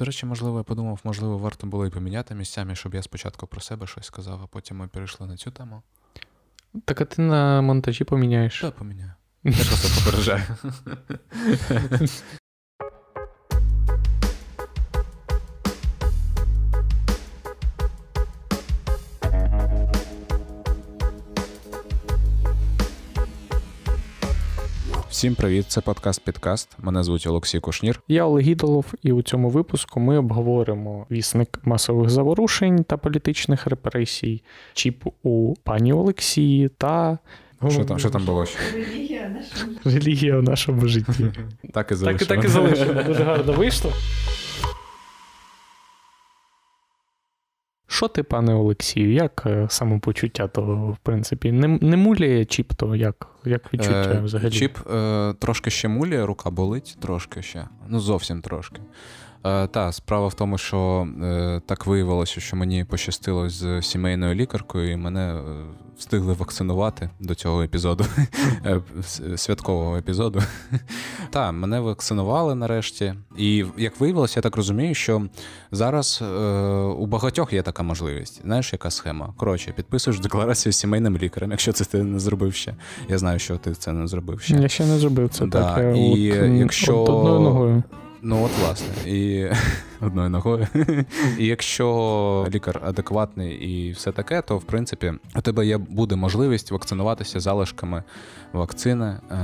До речі, можливо, я подумав, можливо, варто було і поміняти місцями, щоб я спочатку про себе щось сказав, а потім ми перейшли на цю тему. Так а ти на монтажі поміняєш? Так, поміняю. Я просто попереджаю. Всім привіт, це подкаст Підкаст. Мене звуть Олексій Кушнір. Я Олег Ідолов, і у цьому випуску ми обговоримо вісник масових заворушень та політичних репресій, чіп у пані Олексії та. Що там що там було? Релігія в нашому Релігія в нашому житті. Так і залишилося. Так і так і залишимо. Дуже гарно вийшло. Що ти, пане Олексію, як е, самопочуття того, в принципі, не, не муляє чіп, то як, як відчуття Е, взагалі? Чіп е, трошки ще муляє, рука болить, трошки ще. Ну, зовсім трошки. Е, та, справа в тому, що е, так виявилося, що мені пощастило з сімейною лікаркою, і мене е, встигли вакцинувати до цього епізоду, святкового епізоду. Та, мене вакцинували нарешті. І як виявилося, я так розумію, що зараз е, у багатьох є така можливість. Знаєш, яка схема? Коротше, підписуєш декларацію з сімейним лікарем, якщо це ти не зробив ще. Я знаю, що ти це не зробив ще. Я ще не зробив це Да, так. Я і от, якщо- от одною ногою. Ну, от, власне, і одною ногою. І якщо лікар адекватний і все таке, то в принципі у тебе є буде можливість вакцинуватися залишками вакцини е,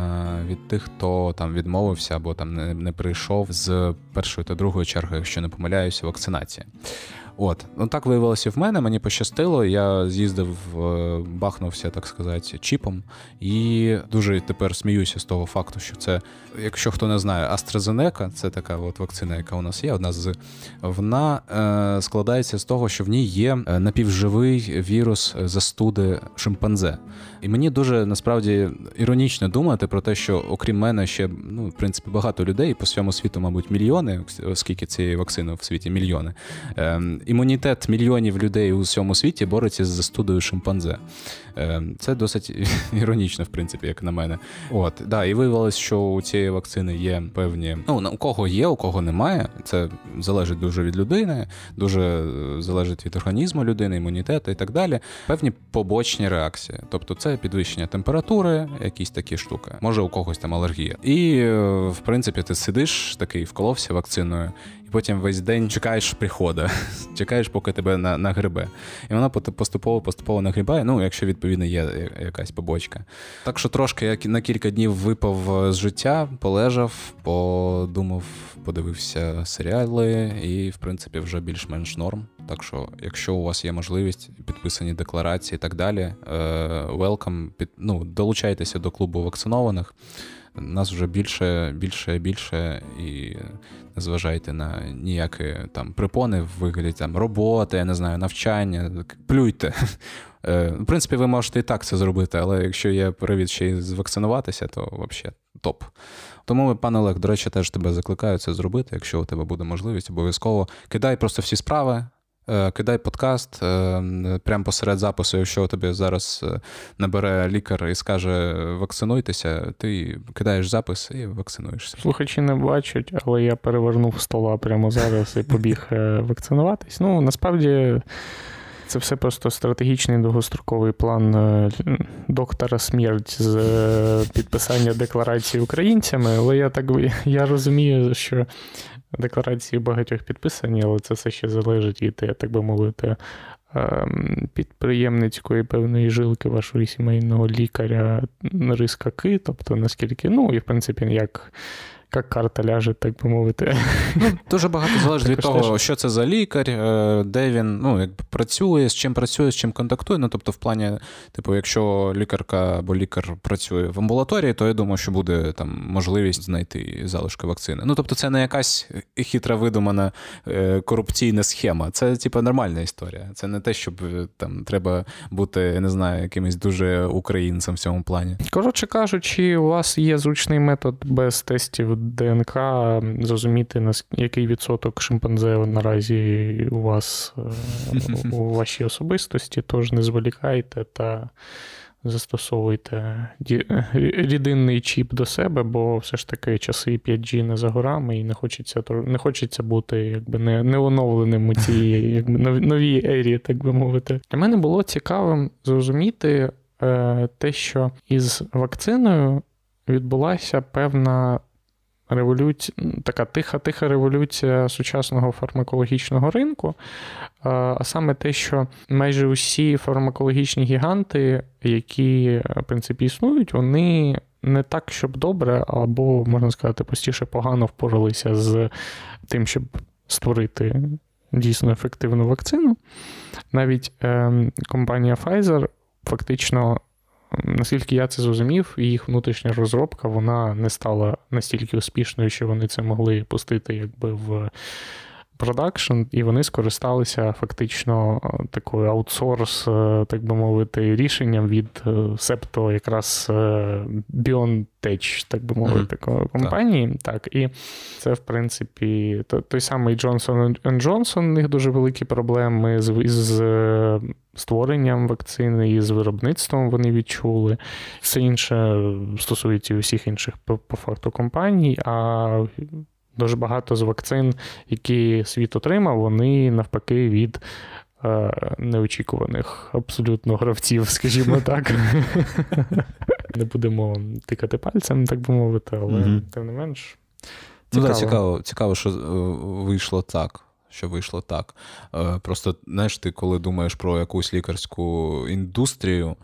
від тих, хто там відмовився або там не, не прийшов з першої та другої черги, якщо не помиляюся, вакцинації. От, ну так виявилося в мене. Мені пощастило. Я з'їздив, е, бахнувся, так сказати, чіпом, і дуже тепер сміюся з того факту, що це, якщо хто не знає, AstraZeneca, це така от вакцина, яка у нас є, одна з вона е, складається з того, що в ній є е, напівживий вірус застуди шимпанзе. І мені дуже насправді іронічно думати про те, що окрім мене ще ну, в принципі багато людей по всьому світу, мабуть, мільйони, оскільки цієї вакцини в світі мільйони. Ем, імунітет мільйонів людей у всьому світі бореться з застудою шимпанзе. Ем, це досить іронічно, в принципі, як на мене. От, да, і виявилось, що у цієї вакцини є певні. Ну, у кого є, у кого немає. Це залежить дуже від людини, дуже е, залежить від організму людини, імунітету і так далі. Певні побочні реакції. Тобто, це підвищення температури, якісь такі штуки. Може, у когось там алергія. І, е, в принципі, ти сидиш такий, вколовся вакциною, і потім весь день чекаєш приходу, чекаєш, поки тебе на, нагребе. І вона поступово поступово нагрібає, ну, якщо відповідно є якась побочка. Так що трошки я на кілька днів випав е, з життя, полежав, подумав, подивився серіали, і, в принципі, вже більш-менш норм. Так що, якщо у вас є можливість, підписані декларації і так далі, е, welcome, під, ну, долучайтеся до клубу вакцинованих. Нас вже більше, більше, більше, і не зважайте на ніякі там припони в вигляді там роботи, я не знаю, навчання. Плюйте. Е, В принципі, ви можете і так це зробити, але якщо є привід ще й звакцинуватися, то взагалі топ. Тому, пане Олег, до речі, теж тебе закликаю це зробити, якщо у тебе буде можливість, обов'язково кидай просто всі справи. Е, Кидай подкаст е, прямо посеред запису, якщо тебе зараз е, набере лікар і скаже вакцинуйтеся, ти кидаєш запис і вакцинуєшся. Слухачі не бачать, але я перевернув стола прямо зараз і побіг вакцинуватись. Ну, насправді. Це все просто стратегічний довгостроковий план доктора смерть з підписання декларації українцями. Але я так я розумію, що декларації багатьох підписані, але це все ще залежить від, так би мовити, ем, підприємницької певної жилки вашого сімейного лікаря рискаки. Тобто наскільки, ну і в принципі, як. Як карта ляже, так би мовити. Ну, дуже багато залежить від того, що це за лікар, е, де він ну, якби працює, з чим працює, з чим контактує. Ну, тобто, в плані, типу, якщо лікарка або лікар працює в амбулаторії, то я думаю, що буде там можливість знайти залишки вакцини. Ну, тобто, це не якась хитра видумана е, корупційна схема. Це, типу, нормальна історія. Це не те, щоб е, там треба бути, я не знаю, якимось дуже українцем в цьому плані. Коротше кажучи, у вас є зручний метод без тестів ДНК зрозуміти, який відсоток шимпанзе наразі у вас е, у вашій особистості, тож не зволікайте та застосовуйте рідинний чіп до себе, бо все ж таки часи 5G не за горами, і не хочеться не хочеться бути якби не, не оновленим у цій якби, новій ері, так би мовити. Для мене було цікавим зрозуміти е, те, що із вакциною відбулася певна революція, така тиха-тиха революція сучасного фармакологічного ринку. А саме те, що майже усі фармакологічні гіганти, які в принципі існують, вони не так, щоб добре, або, можна сказати, простіше погано впоралися з тим, щоб створити дійсно ефективну вакцину. Навіть е, компанія Pfizer фактично Наскільки я це зрозумів, їх внутрішня розробка вона не стала настільки успішною, що вони це могли пустити якби в продакшн, і вони скористалися фактично е, такою аутсорс, е, так би мовити, рішенням від септо якраз BeyondTech, так би мовити, mm-hmm. компанії. Так. так, І це, в принципі, той самий Johnson Johnson, у них дуже великі проблеми з, з створенням вакцини і з виробництвом вони відчули. Все інше стосується усіх інших по факту компаній. а Дуже багато з вакцин, які світ отримав, вони навпаки від е, неочікуваних абсолютно гравців, скажімо так. Не будемо тикати пальцем, так би мовити, але тим не менш. Цікаво. Ну, так, цікаво, цікаво, що е, вийшло так. Що вийшло так. Е, просто знаєш, ти коли думаєш про якусь лікарську індустрію,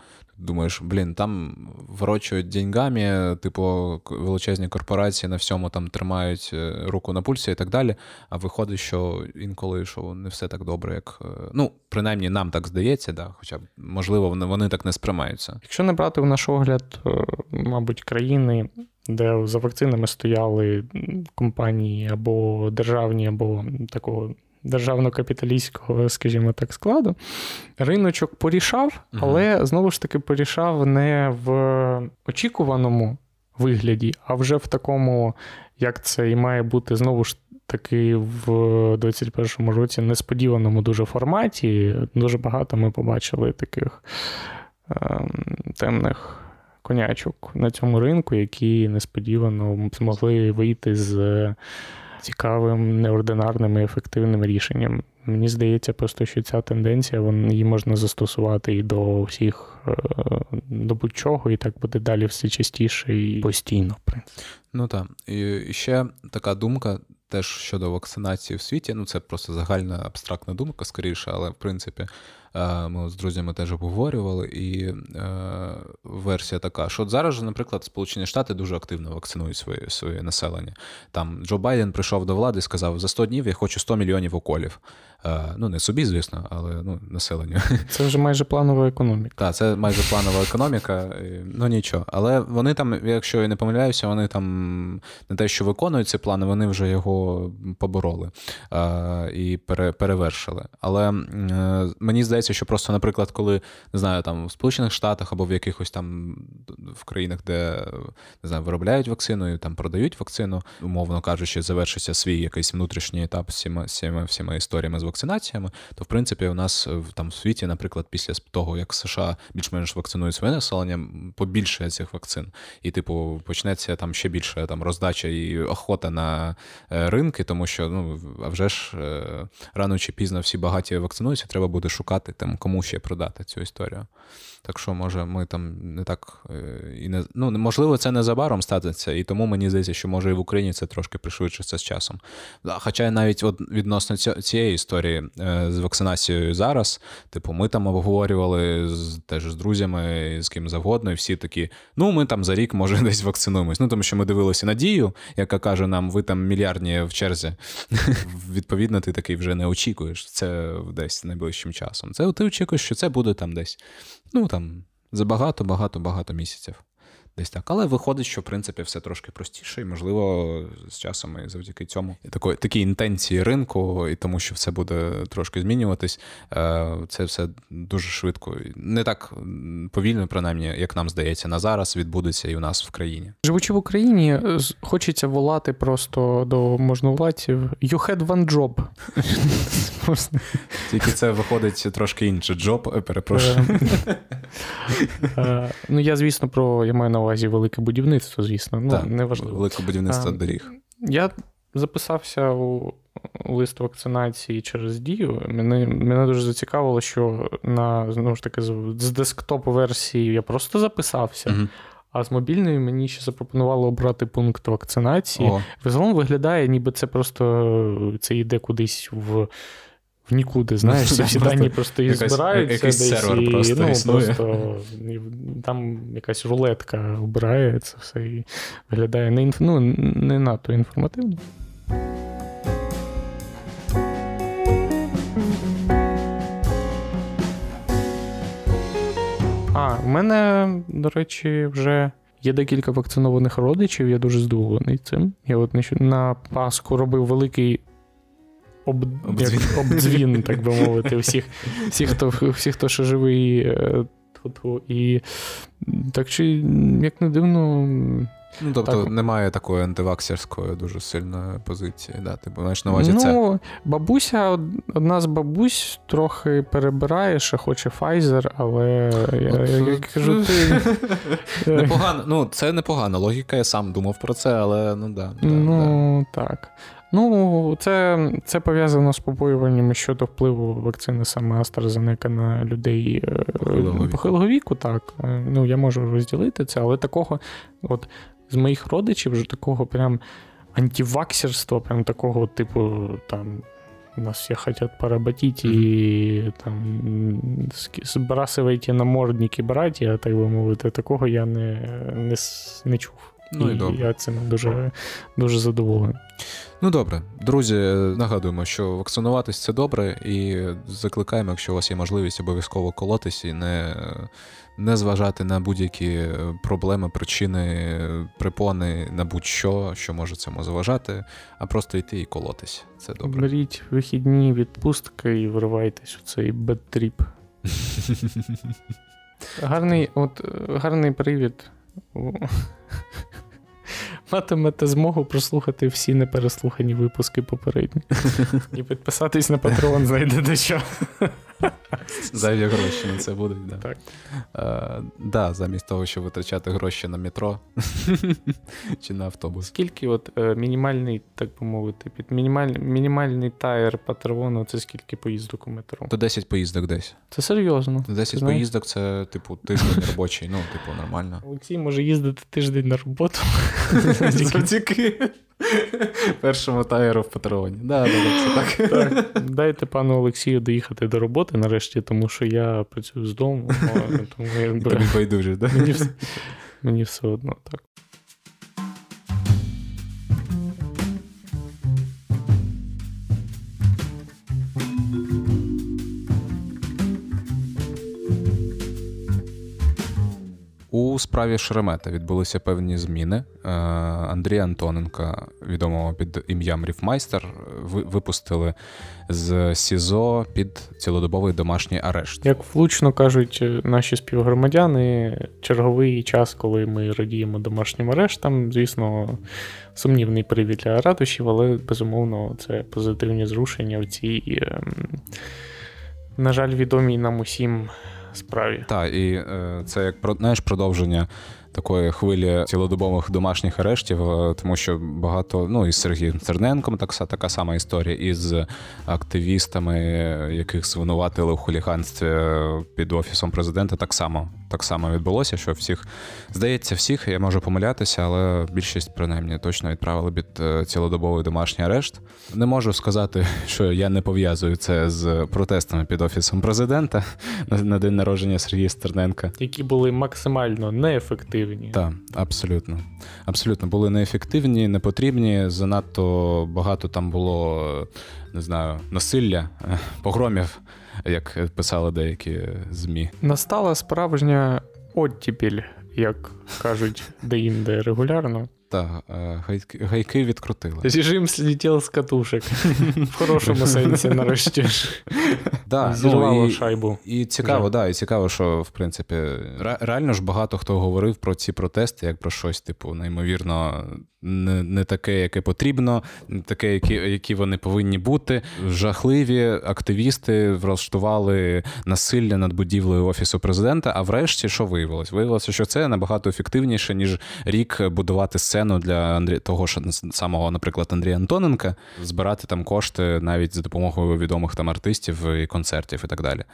думаєш, блін, там ворочують деньгами, типу, величезні корпорації на всьому там тримають е, руку на пульсі і так далі. А виходить, що інколи що не все так добре, як. Е, ну, принаймні, нам так здається, да, хоча можливо, вони, вони так не сприймаються. Якщо не брати в наш огляд, е, мабуть, країни. Де за вакцинами стояли компанії або державні, або такого державно-капіталістського, скажімо так, складу. Риночок порішав, але знову ж таки порішав не в очікуваному вигляді, а вже в такому, як це і має бути знову ж таки в 21-му році несподіваному дуже форматі. Дуже багато ми побачили таких ем, темних. Конячок на цьому ринку, які несподівано змогли вийти з цікавим, неординарним і ефективним рішенням. Мені здається, просто що ця тенденція її можна застосувати і до всіх, е, до будь-чого, і так буде далі все частіше і постійно. в принципі. Ну так. І ще така думка. Теж щодо вакцинації в світі, ну це просто загальна абстрактна думка, скоріше, але в принципі ми з друзями теж обговорювали, і е, версія така, що от зараз, наприклад, Сполучені Штати дуже активно вакцинують своє своє населення. Там Джо Байден прийшов до влади і сказав: за 100 днів я хочу 100 мільйонів уколів. Е, ну, не собі, звісно, але ну, населенню. Це вже майже планова економіка. Так, це майже планова економіка, ну нічого. Але вони там, якщо я не помиляюся, вони там не те, що виконують ці плани, вони вже його побороли і перевершили. Але мені здається, здається, що просто, наприклад, коли не знаю, там в Сполучених Штатах або в якихось там в країнах, де не знаю, виробляють вакцину і там продають вакцину, умовно кажучи, завершиться свій якийсь внутрішній етап всіма, всіма, всіма історіями з вакцинаціями, то в принципі у нас там в світі, наприклад, після того, як США більш-менш вакцинують своє населення, побільшає цих вакцин. І, типу, почнеться там ще більше там роздача і охота на е, ринки, тому що ну а вже ж е, рано чи пізно всі багаті вакцинуються, треба буде шукати продати, там кому ще продати цю історію. Так що, може, ми там не так е, і не ну можливо, це незабаром станеться, і тому мені здається, що може і в Україні це трошки пришвидшиться з часом. Хоча навіть от відносно цієї історії е, з вакцинацією зараз, типу, ми там обговорювали з теж з друзями, з ким завгодно, і всі такі: ну, ми там за рік, може, десь вакцинуємось. Ну, тому що ми дивилися надію, яка каже нам, ви там мільярдні в черзі. Відповідно, ти такий вже не очікуєш це десь найближчим часом. Це ти очікуєш, що це буде там десь. Ну там за багато, багато, багато місяців. Десь так. Але виходить, що в принципі все трошки простіше, і можливо, з часом і завдяки цьому і такої такі інтенції ринку, і тому, що все буде трошки змінюватись. Е, це все дуже швидко, не так повільно, принаймні, як нам здається, на зараз відбудеться і у нас в країні. Живучи в Україні, хочеться волати просто до можновладців «You had one job». Тільки це виходить трошки інший джоб, перепрошую. Е, ну, я, звісно, про я маю на увазі велике будівництво, звісно. Ну, так, неважливо. Велике будівництво доріг. Я записався у лист вакцинації через дію. Мене мене дуже зацікавило, що на знову ж таки з десктоп-версії я просто записався. uh А з мобільної мені ще запропонували обрати пункт вакцинації. Загалом виглядає, ніби це просто це йде кудись в в нікуди, знаєш, всі дані просто і збираються десь і ну, просто там якась рулетка обирає це все і виглядає не інф... ну, не надто інформативно. А, в мене, до речі, вже є декілька вакцинованих родичів, я дуже здивований цим. Я от на Пасху робив великий об, обдзвін. Як, обдзвін, так би мовити, всіх, всіх, хто всіх, хто ще живий. Е, і так чи, як не дивно. Ну, тобто так. немає такої антиваксерської дуже сильної позиції, да? Ти маєш на увазі ну, це? бабуся, одна з бабусь трохи перебирає, ще хоче Pfizer, але я, От, я, я кажу, ти. Непогано, ну, це непогана логіка, я сам думав про це, але ну да. да ну, да. так. Ну, це це пов'язано з побоюваннями щодо впливу вакцини саме AstraZeneca на людей е, похилого, похилого віку. Так, е, ну я можу розділити це, але такого, от з моїх родичів, вже такого прям антиваксерства, прям такого, типу, там. Нас все хотят поработить mm-hmm. і там збрасуйте намордники братія, так би мовити, такого я не не, не чув. Ну, і, і добре. я цим дуже дуже задоволений. Ну добре, друзі, нагадуємо, що вакцинуватись це добре, і закликаємо, якщо у вас є можливість, обов'язково колотись і не не зважати на будь-які проблеми, причини, припони на будь-що, що може цьому заважати, а просто йти і колотись.. Це добре. Беріть вихідні відпустки і виривайтесь у цей bad trip. Гарний, от гарний привід матимете змогу прослухати всі непереслухані випуски попередні. І підписатись на Patreon знайдете що. Зайві гроші на це будуть, да. Так. Uh, да, замість того, щоб витрачати гроші на метро чи на автобус. Скільки от е, мінімальний, так би мовити, під мінімаль, мінімальний тайр патреону це скільки поїздок у метро? То 10 поїздок десь. Це серйозно. 10 поїздок це, типу, тиждень робочий, ну, типу, нормально. Олексій може їздити тиждень на роботу. Завдяки першому тайеру в патреоні. Да, да, так. так. Дайте пану Олексію доїхати до роботи нарешті, тому що я працюю з дому. Тому якби... байдуже, да? Мені все, мені все одно так. У справі Шеремета відбулися певні зміни. Е, Андрій Антоненка, відомого під ім'ям Ріфмайстер, випустили з СІЗО під цілодобовий домашній арешт. Як влучно кажуть наші співгромадяни, черговий час, коли ми радіємо домашнім арештам, звісно, сумнівний привід для ратушів, але безумовно це позитивні зрушення в цій, ем, на жаль, відомій нам усім справі. Так, і е, це як знаєш, продовження такої хвилі цілодобових домашніх арештів, е, тому що багато ну із Сергієм Церненком так така сама історія, із активістами, яких звинуватили в хуліганстві під офісом президента, так само так само відбулося. Що всіх здається, всіх я можу помилятися, але більшість принаймні точно відправили під е, цілодобовий домашній арешт. Не можу сказати, що я не пов'язую це з протестами під офісом президента на день народження Сергія Стерненка, які були максимально неефективні неефективні. Так, абсолютно. Абсолютно були неефективні, непотрібні. Занадто багато там було, не знаю, насилля, погромів, як писали деякі ЗМІ. Настала справжня оттіпіль як кажуть, де-інде регулярно. Так, е, гайки, гайки відкрутили. Режим слетів з катушек. В хорошому сенсі, нарешті. Да, Зірвало ну, і, шайбу. І цікаво, да, і цікаво, що в принципі реально ж багато хто говорив про ці протести, як про щось, типу, неймовірно, не не таке, яке потрібно, не таке, які які вони повинні бути. Жахливі активісти влаштували насилля над будівлею офісу президента. А врешті, що виявилось? Виявилося, що це набагато ефективніше, ніж рік будувати сцену для Андрі... того ж самого, наприклад, Андрія Антоненка, збирати там кошти навіть за допомогою відомих там артистів і концертів і так далі.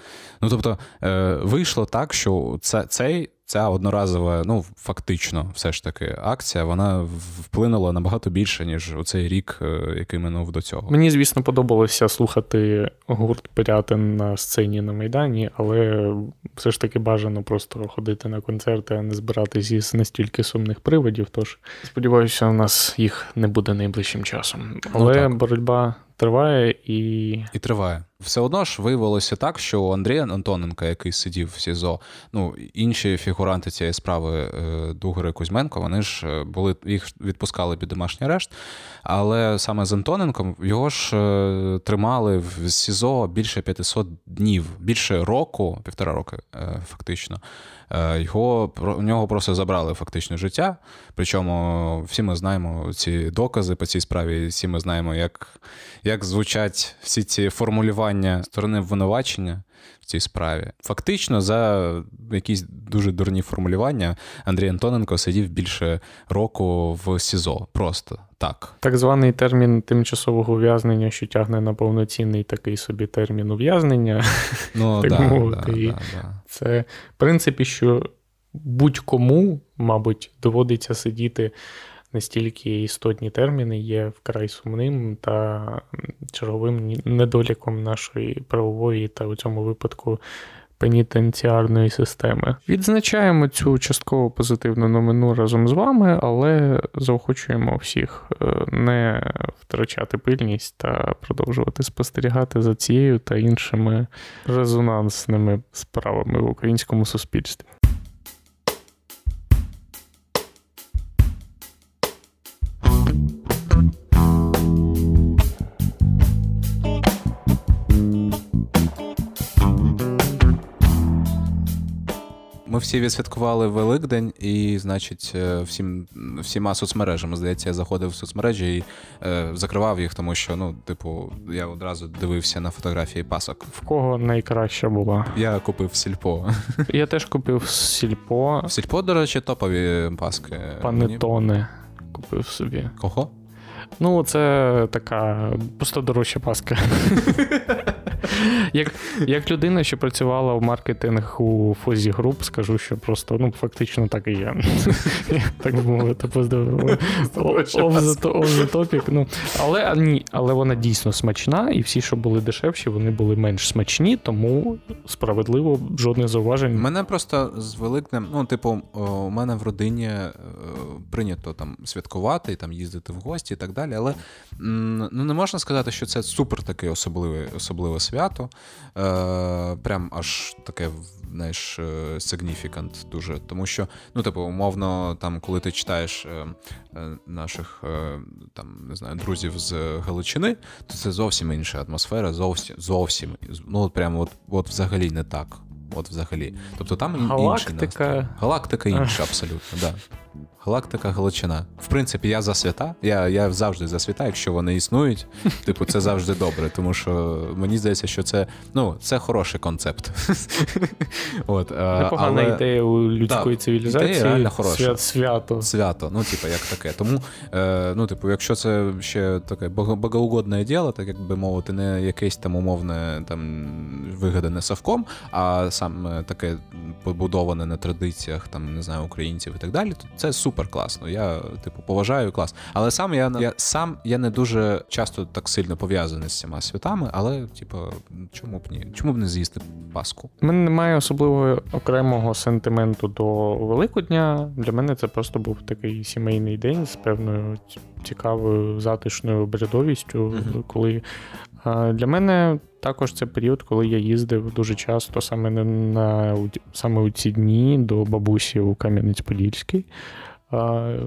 Ну тобто е, вийшло так, що це цей ця одноразова, ну фактично, все ж таки, акція, вона вплинула набагато більше, ніж у цей рік, е, який минув до цього. Мені, звісно, подобалося слухати гурт Пирятин на сцені на Майдані, але все ж таки бажано просто ходити на концерти, а не збиратися із настільки сумних приводів. Тож сподіваюся, у нас їх не буде найближчим часом. Ну, але ну, боротьба триває і. І триває. Все одно ж виявилося так, що у Андрія Антоненка, який сидів в СІЗО, ну інші фігуранти цієї справи е, Дугори Кузьменко, вони ж е, були їх відпускали під домашній арешт. Але саме з Антоненком його ж е, тримали в СІЗО більше 500 днів, більше року, півтора роки, фактично. Його у нього просто забрали фактично життя. Причому всі ми знаємо ці докази по цій справі, всі ми знаємо, як як звучать всі ці формулювання сторони обвинувачення в цій справі. Фактично, за якісь дуже дурні формулювання Андрій Антоненко сидів більше року в СІЗО. Просто так. Так званий термін тимчасового ув'язнення, що тягне на повноцінний такий собі термін ув'язнення. Ну, так да, мовити. Да, да, Це в принципі, що будь-кому, мабуть, доводиться сидіти настільки істотні терміни є вкрай сумним та черговим недоліком нашої правової та у цьому випадку пенітенціарної системи. Відзначаємо цю частково позитивну новину разом з вами, але заохочуємо всіх е, не втрачати пильність та продовжувати спостерігати за цією та іншими резонансними справами в українському суспільстві. Ми всі відсвяткували Великдень, і, значить, е, всім всіма соцмережами, здається, я заходив в соцмережі і е, закривав їх, тому що, ну, типу, я одразу дивився на фотографії пасок. В кого найкраща була? Я купив сільпо. Я теж купив сільпо. В сільпо, до речі, топові паски. Панетоне купив собі. Кого? Ну, це така просто дорожча паска. Як як людина, що працювала в маркетингу Фозі Груп, скажу, що просто ну, фактично так і є. Так би мовити, topic. Ну, Але ні, але вона дійсно смачна, і всі, що були дешевші, вони були менш смачні, тому справедливо жодних зауважень. Мене просто з великим, ну, типу, у мене в родині е, прийнято там святкувати, там їздити в гості і так далі. Але ну, не можна сказати, що це супер таке особливе, особливе свято. Е, Прям аж таке, знаєш, significant дуже. Тому що, ну, типу, умовно, там, коли ти читаєш е, е, наших е, там, не знаю, друзів з Галичини, то це зовсім інша атмосфера, зовсім зовсім. Ну, от прямо от, от взагалі не так. От взагалі. Тобто там Галактика. інший Галактика інша, абсолютно, да. Галактика Галичина. В принципі, я за свята. Я я завжди за свята, якщо вони існують. Типу, це завжди добре, тому що мені здається, що це ну, це хороший концепт. От, Непогана але... ідея у людської да, цивілізації. Ідея реально хороша. Свят, свято. Свято, ну, типу, як таке. Тому, е, ну, типу, якщо це ще таке богоугодне діло, так як би мовити, не якесь там умовне там вигадане совком, а саме таке побудоване на традиціях, там, не знаю, українців і так далі, то це супер класно. Я, типу, поважаю клас. Але сам я я сам я не дуже часто так сильно пов'язаний з цими святами, але, типу, чому б ні? Чому б не з'їсти Пасху? У мене немає особливого окремого сентименту до Великодня. Для мене це просто був такий сімейний день з певною цікавою затишною обрядовістю, uh-huh. коли Для мене також це період, коли я їздив дуже часто саме на саме у ці дні до бабусі у Кам'янець-Подільський.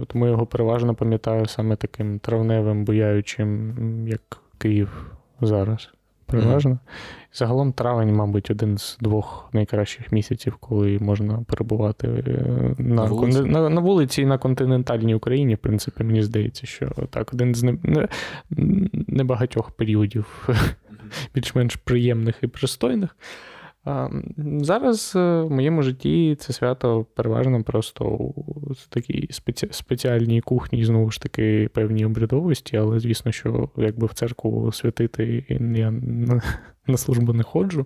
Тому його переважно пам'ятаю саме таким травневим, буяючим, як Київ зараз. Переважно. Mm-hmm. Загалом травень, мабуть, один з двох найкращих місяців, коли можна перебувати е, на на вулиці, на, на вулиці і на континентальній Україні. В принципі, мені здається, що так, один з небагатьох періодів більш-менш приємних і пристойних. Зараз е, в моєму житті це свято переважно просто у такій спеці... спеціальній кухні, знову ж таки, певній обрядовості, але звісно, що якби в церкву святити я на службу не ходжу,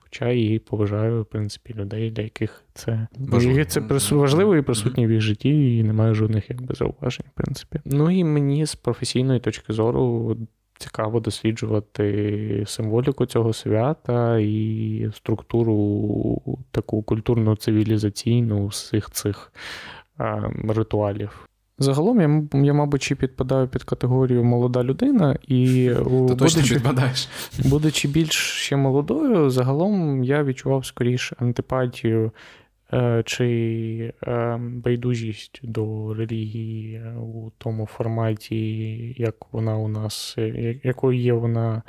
хоча і поважаю, в принципі, людей, для яких це важливо, це важливо і присутні в їх житті, і немає жодних якби зауважень, в принципі. Ну і мені з професійної точки зору цікаво досліджувати символіку цього свята і структуру таку культурно-цивілізаційну всіх цих а, ритуалів. Загалом я, я, мабуть, чи підпадаю під категорію молода людина, і Ти точно підпадаєш. будучи більш ще молодою, загалом я відчував скоріше антипатію Е, чи е, байдужість до релігії у тому форматі, як вона у нас, е, якою є вона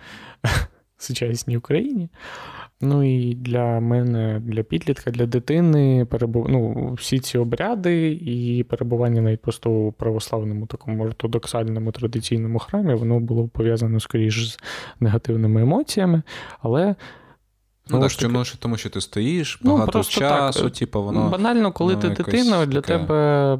в сучасній Україні. Ну і для мене, для підлітка, для дитини, перебув... ну, всі ці обряди і перебування навіть просто у православному такому ортодоксальному традиційному храмі, воно було пов'язано скоріш з негативними емоціями. Але Ну, так, чому що тому, що ти стоїш, ну, часу, так. типу, воно. Банально, коли ну, ти дитина, для таке... тебе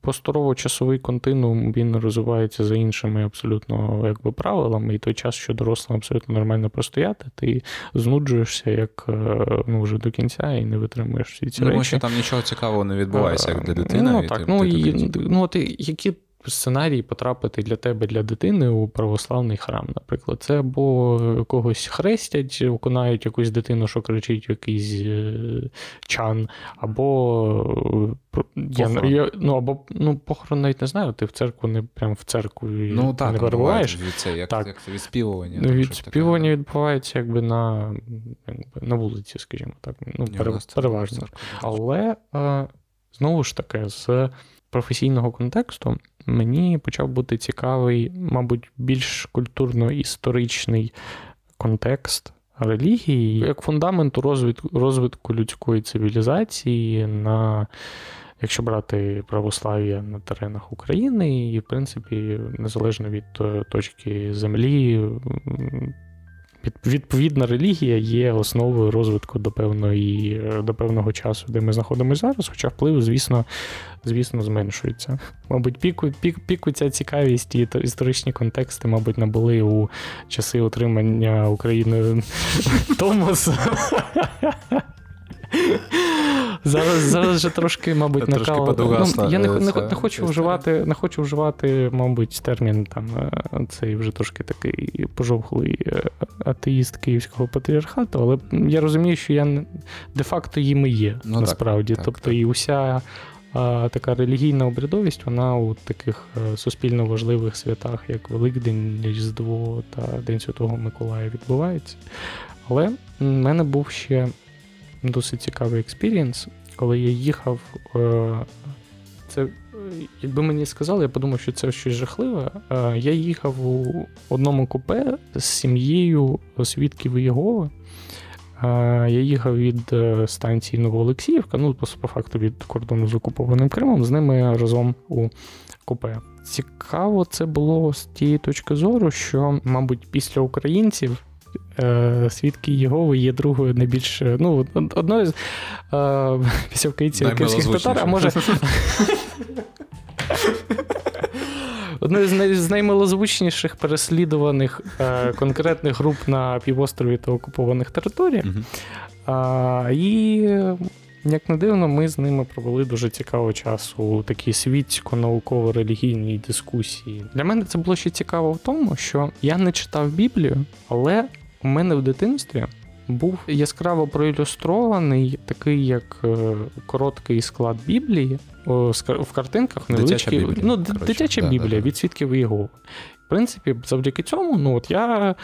посторово-часовий континуум він розвивається за іншими абсолютно якби, правилами, і той час, що дорослим абсолютно нормально простояти, ти знуджуєшся як е, ну, вже до кінця і не витримуєш всі ці ну, речі. Тому що там нічого цікавого не відбувається, як для дитини. Ну, так, ну, і, ну, от, які сценарій потрапити для тебе, для дитини у православний храм, наприклад. Це або когось хрестять, виконають якусь дитину, що кричить якийсь е, чан, або е, я, я, ну, або ну, похорон навіть не знаю, ти в церкву не прям в церкву ну, так, не перебуваєш. Це, як, так. як відспівування. Ну, відспівування відбувається якби на якби, на вулиці, скажімо так. Ну, Ні, переважно. Але е, знову ж таки, з професійного контексту мені почав бути цікавий, мабуть, більш культурно-історичний контекст релігії як фундаменту розвитку, розвитку людської цивілізації на. Якщо брати православ'я на теренах України, і, в принципі, незалежно від е, точки землі, Відповідна релігія є основою розвитку до певної, до певного часу, де ми знаходимося зараз, хоча вплив, звісно, звісно, зменшується. Мабуть, піку, пік, піку ця цікавість і історичні контексти, мабуть, набули у часи отримання України Томосу. Зараз зараз вже трошки, мабуть, накал. Ну, Я не не, не, хочу вживати, не хочу вживати, мабуть, термін там е, цей вже трошки такий пожовхлий е, атеїст Київського патріархату, але я розумію, що я де-факто їм і є ну, насправді. Так, тобто так, і уся. А така релігійна обрядовість, вона у таких е, суспільно важливих святах, як Великдень, Різдво та День Святого Миколая, відбувається. Але в мене був ще досить цікавий experience. Коли я їхав, е, це, якби мені сказали, я подумав, що це щось жахливе. Е, я їхав у одному купе з сім'єю свідків Єгови. Е, я їхав від станції Новоолексіївка, ну, по факту від кордону з окупованим Кримом, з ними разом у купе. Цікаво це було з тієї точки зору, що, мабуть, після українців свідки Єгови є другою найбільш ну, одною з е, після київських татар, а може. Одною з наймилозвучніших переслідуваних е, конкретних груп на півострові та окупованих територіях. Uh-huh. І, як не дивно, ми з ними провели дуже цікавий час у такій світсько-науково-релігійній дискусії. Для мене це було ще цікаво в тому, що я не читав Біблію, але у мене в дитинстві був яскраво проілюстрований такий, як е, короткий склад Біблії в картинках невеличкі. Дитяча Біблія, ну, Короче, дитяча да, Біблія да, від свідків Єгови. В принципі, завдяки цьому, ну от я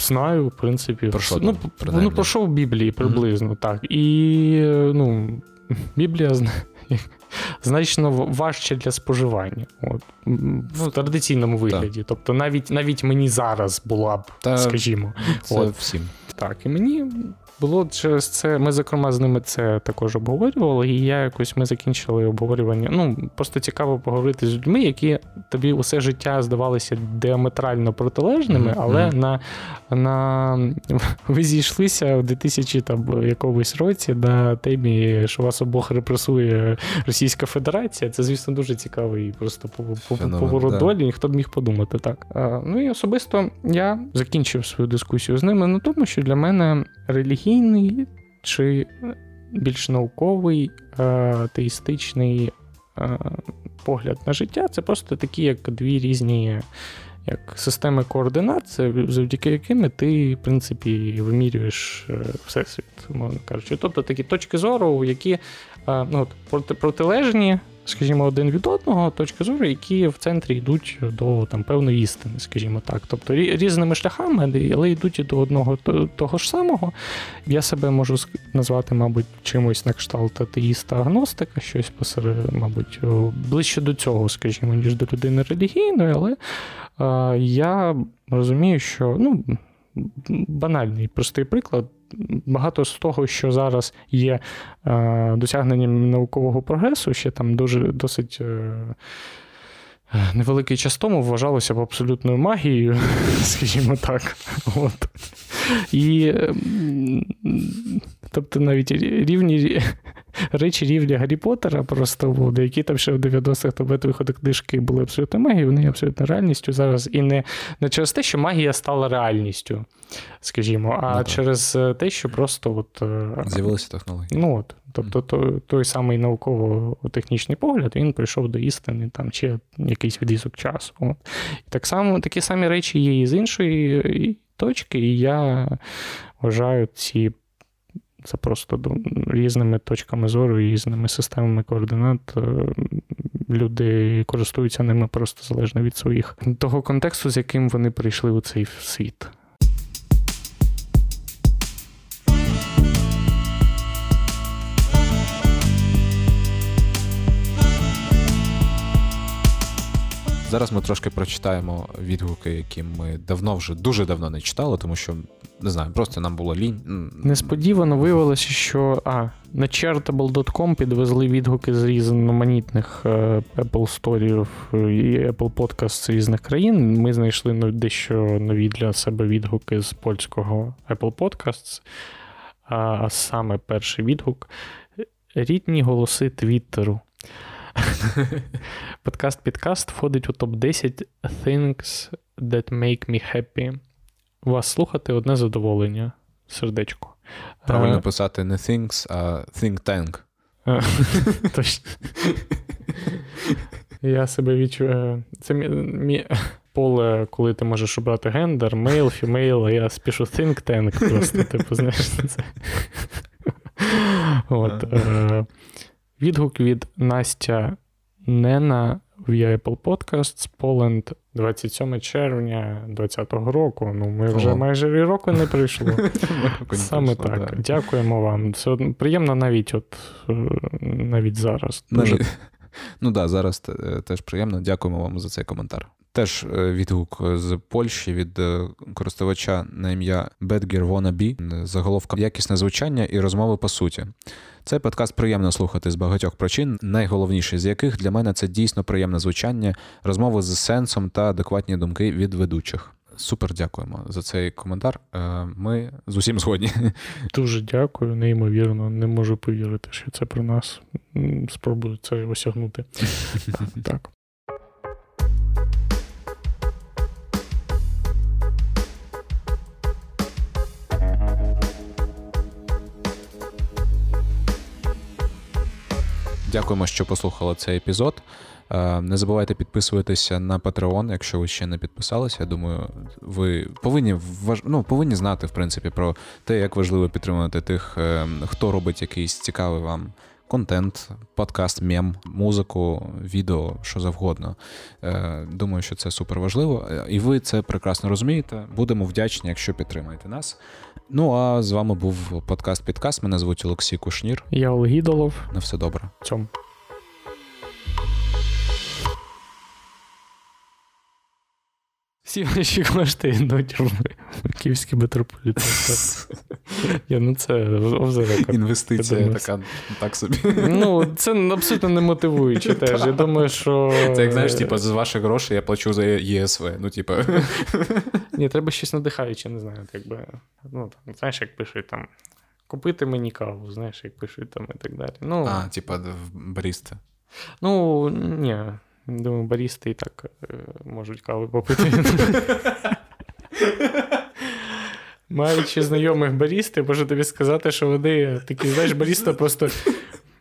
знаю, в принципі, Про що ну, там, ну, про що в Біблії приблизно, mm-hmm. так. І ну, Біблія значно важче для споживання. От. Ну, В традиційному вигляді. Так. Тобто навіть навіть мені зараз була б, Та скажімо. Це от. всім. Так, і мені було через це. Ми, зокрема, з ними це також обговорювали, і я якось ми закінчили обговорювання. Ну, просто цікаво поговорити з людьми, які тобі усе життя здавалися діаметрально протилежними, mm-hmm. але на на ви зійшлися в 2000 там якомусь році на темі, що вас обох репресує Російська Федерація. Це, звісно, дуже цікавий просто поворот да. долі. Ніхто б міг подумати так. А, Ну і особисто я закінчив свою дискусію з ними на тому, що для мене релігійний чи більш науковий теїстичний погляд на життя це просто такі, як дві різні як системи координат, завдяки якими ти, в принципі, вимірюєш е, всесвіт, мовно кажучи. Тобто такі точки зору, які ну, протилежні скажімо, один від одного точки зору, які в центрі йдуть до там певної істини, скажімо так. Тобто різними шляхами, але йдуть і до одного того ж самого. Я себе можу назвати, мабуть, чимось на кшталт атеїста агностика, щось посеред, мабуть, ближче до цього, скажімо, ніж до людини релігійної, але е, я розумію, що ну. Банальний простий приклад багато з того, що зараз є е, досягненням наукового прогресу, ще там дуже досить. Е, невеликий час тому вважалося б абсолютною магією, скажімо так. От. І ем, тобто навіть рівні речі рівня Гаррі Поттера просто буде, які там ще в 90-х там виходи книжки були абсолютно магією, вони є абсолютно реальністю зараз. І не не через те, що магія стала реальністю, скажімо, а ну, через е, те, що просто от. Е, З'явилися технології. Ну от. Тобто той, той самий науково-технічний погляд він прийшов до істини там чи якийсь відрізок часу. От. І так само такі самі речі є і з іншої точки, і я вважаю ці це просто різними точками зору, різними системами координат. Е, люди користуються ними просто залежно від своїх того контексту, з яким вони прийшли у цей світ. Зараз ми трошки прочитаємо відгуки, які ми давно вже дуже давно не читали, тому що не знаю, просто нам було лінь. Несподівано виявилося, що а, на chartable.com підвезли відгуки з різноманітних е, Apple Store і Apple Podcast з різних країн. Ми знайшли дещо нові для себе відгуки з польського Apple Podcasts. А саме перший відгук рідні голоси Твіттеру. Подкаст Підкаст входить у топ-10 Things that make me happy. Вас слухати одне задоволення. Сердечко. Правильно писати не things, а think tank. Точно. Я себе відчуваю. Це мі... поле, коли ти можеш обрати гендер, male, female, а я пишу think tank просто, типу, знаєш, це. От. Відгук від Настя Нена в Apple Podcasts Poland 27 червня 2020 року. Ну, ми вже О. майже і року не прийшло. Саме так. Да. Дякуємо вам. Це приємно навіть от е, навіть зараз. Дуже... Ну так, да, зараз е, теж приємно. Дякуємо вам за цей коментар. Теж е, відгук з Польщі від користувача на ім'я Bedgear Wannabe. Заголовка якісне звучання і розмови по суті. Цей подкаст приємно слухати з багатьох причин, найголовніше з яких для мене це дійсно приємне звучання, розмови з сенсом та адекватні думки від ведучих. Супер дякуємо за цей коментар. Е, ми з усім згодні. Дуже дякую, неймовірно. Не можу повірити, що це про нас. Спробую це осягнути. Так. Дякуємо, що послухали цей епізод. Е, не забувайте підписуватися на Patreon, якщо ви ще не підписалися. Я думаю, ви повинні ну, повинні знати в принципі про те, як важливо підтримувати тих, е, хто робить якийсь цікавий вам контент, подкаст, мем, музику, відео, що завгодно. Е, думаю, що це супер важливо. І ви це прекрасно розумієте. Будемо вдячні, якщо підтримаєте нас. Ну а з вами був подкаст Підкаст. Мене звуть Олексій Кушнір. Я Олегідолов. На все добре. Цьому. Всі ваші кошти йдуть в Київський метрополітен. Я, ну це off Інвестиція така так собі. Ну, це абсолютно не мотивуюче теж. Я думаю, що. Це як знаєш, типу, з ваших грошей я плачу за ЄСВ. Ну, типу. Ні, треба щось надихаюче, не знаю. якби, ну, там, Знаєш, як пишуть там. Купити мені каву, знаєш, як пишуть там і так далі. Ну, А, типа баріста. Ну, ні. Думаю, барісти і так е, можуть кави попити. Маючи знайомих барісти, можу тобі сказати, що вони такі, знаєш, баріста просто.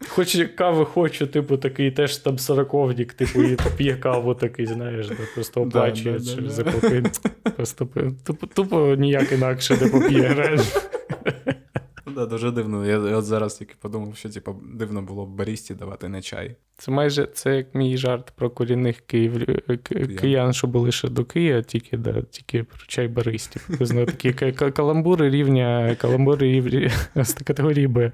Хоч кави хочу, типу, такий теж там сороковник, типу, і п'є каву такий, знаєш, да, просто оплачує да, да, за попит. Просто тупо, тупо ніяк інакше не поп'є. Да, Дуже дивно. Я от зараз тільки подумав, що типу, дивно було б барісті давати не чай. Це майже це як мій жарт про корінних київ, киян, що були ще до Києва, тільки да, тільки про чай баристів. Такі каламбури рівня каламбури рівня з категорії Б.